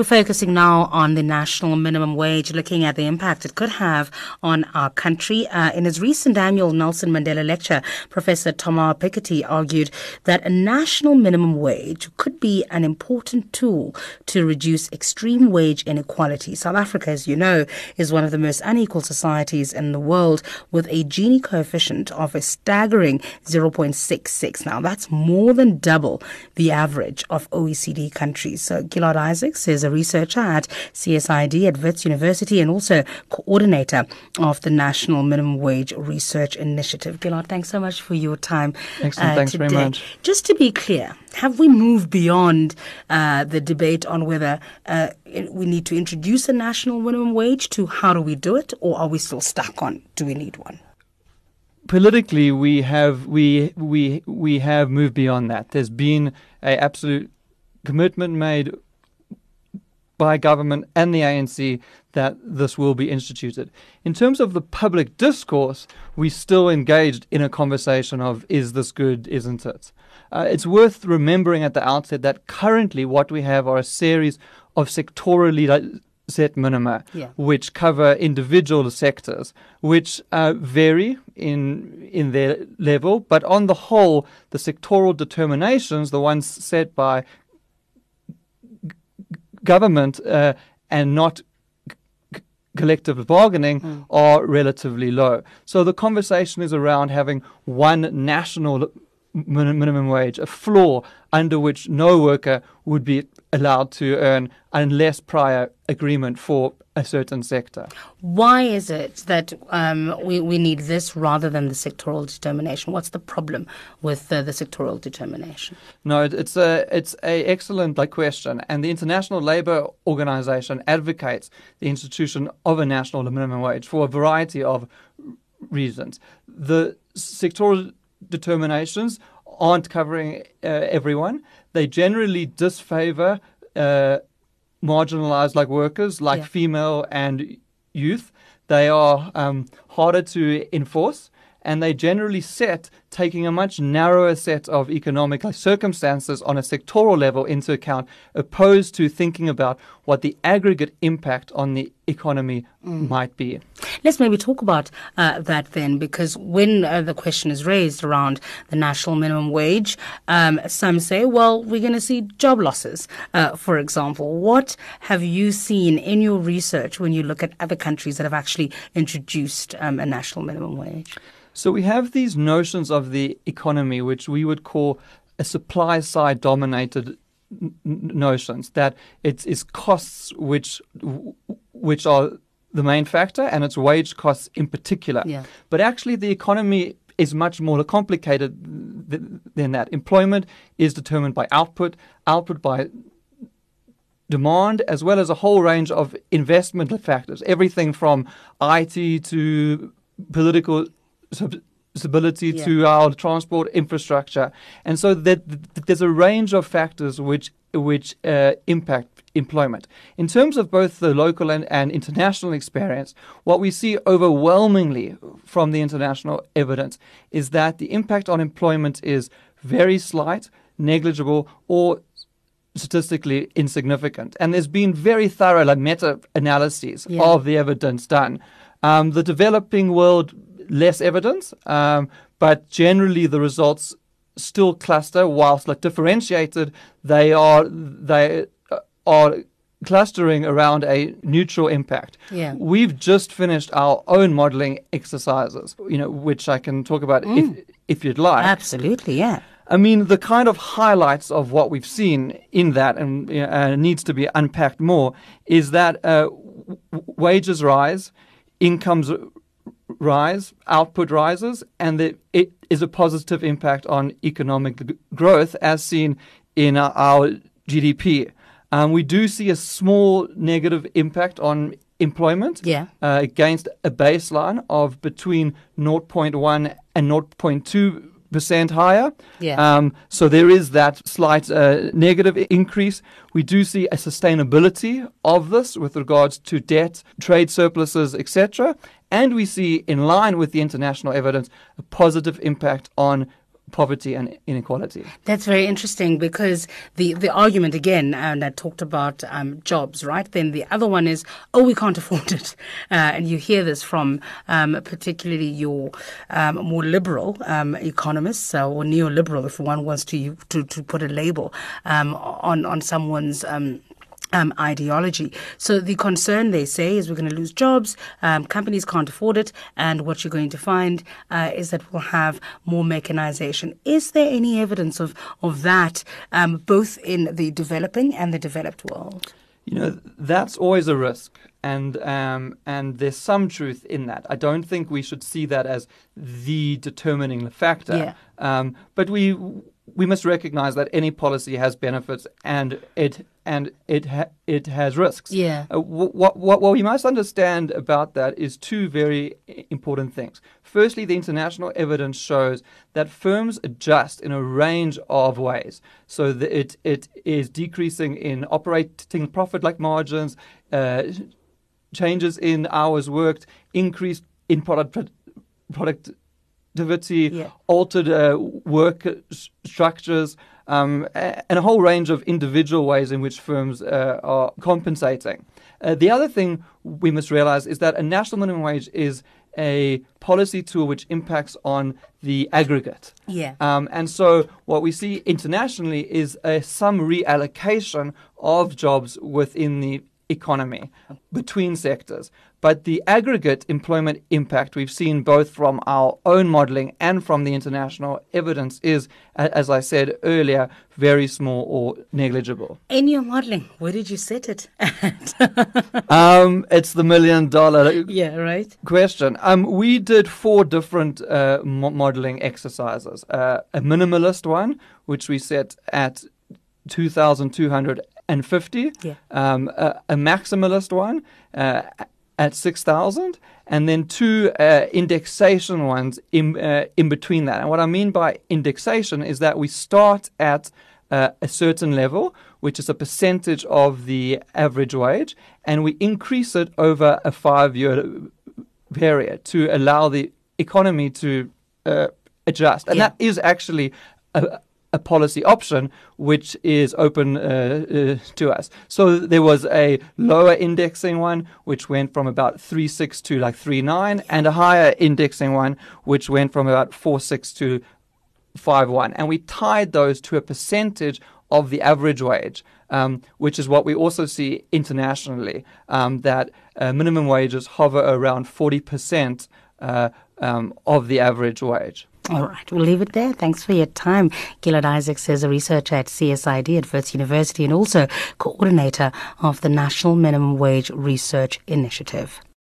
We're focusing now on the national minimum wage, looking at the impact it could have on our country. Uh, in his recent annual Nelson Mandela lecture, Professor Thomas Piketty argued that a national minimum wage could be an important tool to reduce extreme wage inequality. South Africa, as you know, is one of the most unequal societies in the world with a Gini coefficient of a staggering 0.66. Now, that's more than double the average of OECD countries. So, Gilad Isaacs is a researcher at CSID at Wits University and also coordinator of the National Minimum Wage Research Initiative. Gilad, thanks so much for your time. Excellent. Uh, thanks today. very much. Just to be clear, have we moved beyond uh, the debate on whether uh, we need to introduce a national minimum wage to how do we do it, or are we still stuck on do we need one? Politically, we have we we we have moved beyond that. There's been a absolute commitment made by government and the ANC that this will be instituted. In terms of the public discourse, we still engaged in a conversation of is this good, isn't it? Uh, it's worth remembering at the outset that currently what we have are a series of sectorally set minima, yeah. which cover individual sectors, which uh, vary in in their level, but on the whole, the sectoral determinations, the ones set by government uh, and not c- collective bargaining mm. are relatively low. So the conversation is around having one national minimum wage, a floor under which no worker would be allowed to earn unless prior agreement for a certain sector. Why is it that um, we, we need this rather than the sectoral determination? What's the problem with uh, the sectoral determination? No, it's a it's a excellent like question, and the International Labour Organization advocates the institution of a national minimum wage for a variety of reasons. The sectoral determinations aren't covering uh, everyone. They generally disfavor uh, marginalized like workers, like yeah. female and youth. They are um, harder to enforce and they generally set taking a much narrower set of economic circumstances on a sectoral level into account, opposed to thinking about what the aggregate impact on the economy mm. might be. Let's maybe talk about uh, that then, because when uh, the question is raised around the national minimum wage, um, some say, well, we're going to see job losses, uh, for example. What have you seen in your research when you look at other countries that have actually introduced um, a national minimum wage? So we have these notions of the economy, which we would call a supply side dominated n- notions that it is costs which which are the main factor and it's wage costs in particular. Yeah. But actually the economy is much more complicated th- than that. Employment is determined by output, output by demand, as well as a whole range of investment factors, everything from IT to political stability yeah. to our transport infrastructure, and so that, that there's a range of factors which which uh, impact employment. In terms of both the local and, and international experience, what we see overwhelmingly from the international evidence is that the impact on employment is very slight, negligible, or statistically insignificant. And there's been very thorough like, meta analyses yeah. of the evidence done. Um, the developing world less evidence, um, but generally the results still cluster. Whilst like differentiated, they are they are clustering around a neutral impact. Yeah. We've just finished our own modeling exercises, you know, which I can talk about mm. if if you'd like. Absolutely, yeah. I mean, the kind of highlights of what we've seen in that and uh, needs to be unpacked more is that uh, w- wages rise, incomes rise, output rises, and that it is a positive impact on economic g- growth as seen in our, our GDP. Um, we do see a small negative impact on employment yeah. uh, against a baseline of between 0.1 and 0.2 percent higher. Yeah. Um, so there is that slight uh, negative increase. We do see a sustainability of this with regards to debt, trade surpluses, etc. And we see, in line with the international evidence, a positive impact on poverty and inequality. That's very interesting because the, the argument again, and I talked about um, jobs, right? Then the other one is, oh, we can't afford it. Uh, and you hear this from um, particularly your um, more liberal um, economists uh, or neoliberal, if one wants to, to, to put a label um, on, on someone's um, ideology. So the concern, they say, is we're going to lose jobs. Um, companies can't afford it, and what you're going to find uh, is that we'll have more mechanization. Is there any evidence of of that, um, both in the developing and the developed world? You know, that's always a risk, and um, and there's some truth in that. I don't think we should see that as the determining factor. Yeah. Um, but we we must recognize that any policy has benefits and it and it ha- it has risks. Yeah. Uh, what, what what we must understand about that is two very important things. Firstly, the international evidence shows that firms adjust in a range of ways. So that it it is decreasing in operating profit like margins, uh, changes in hours worked, increased in product product activity, yeah. altered uh, work structures, um, and a whole range of individual ways in which firms uh, are compensating. Uh, the other thing we must realize is that a national minimum wage is a policy tool which impacts on the aggregate. Yeah. Um, and so what we see internationally is a, some reallocation of jobs within the economy between sectors. But the aggregate employment impact we've seen both from our own modeling and from the international evidence is, as I said earlier, very small or negligible. In your modeling, where did you set it um, it's the million dollar yeah, right. question. Um, we did four different uh, mo- modeling exercises. Uh, a minimalist one, which we set at 2,250. Yeah. Um, a, a maximalist one uh, at 6,000 and then two uh, indexation ones in, uh, in between that. And what I mean by indexation is that we start at uh, a certain level, which is a percentage of the average wage, and we increase it over a five year period to allow the economy to uh, adjust. And Yeah. that is actually a, a policy option which is open uh, uh, to us. So there was a lower indexing one which went from about 3.6 to like 3.9 and a higher indexing one which went from about 4.6 to 5.1 and we tied those to a percentage of the average wage. Um, which is what we also see internationally, um, that uh, minimum wages hover around 40% uh, um, of the average wage. All right, we'll leave it there. Thanks for your time. Gilad Isaacs is a researcher at CSID at Wits University and also coordinator of the National Minimum Wage Research Initiative.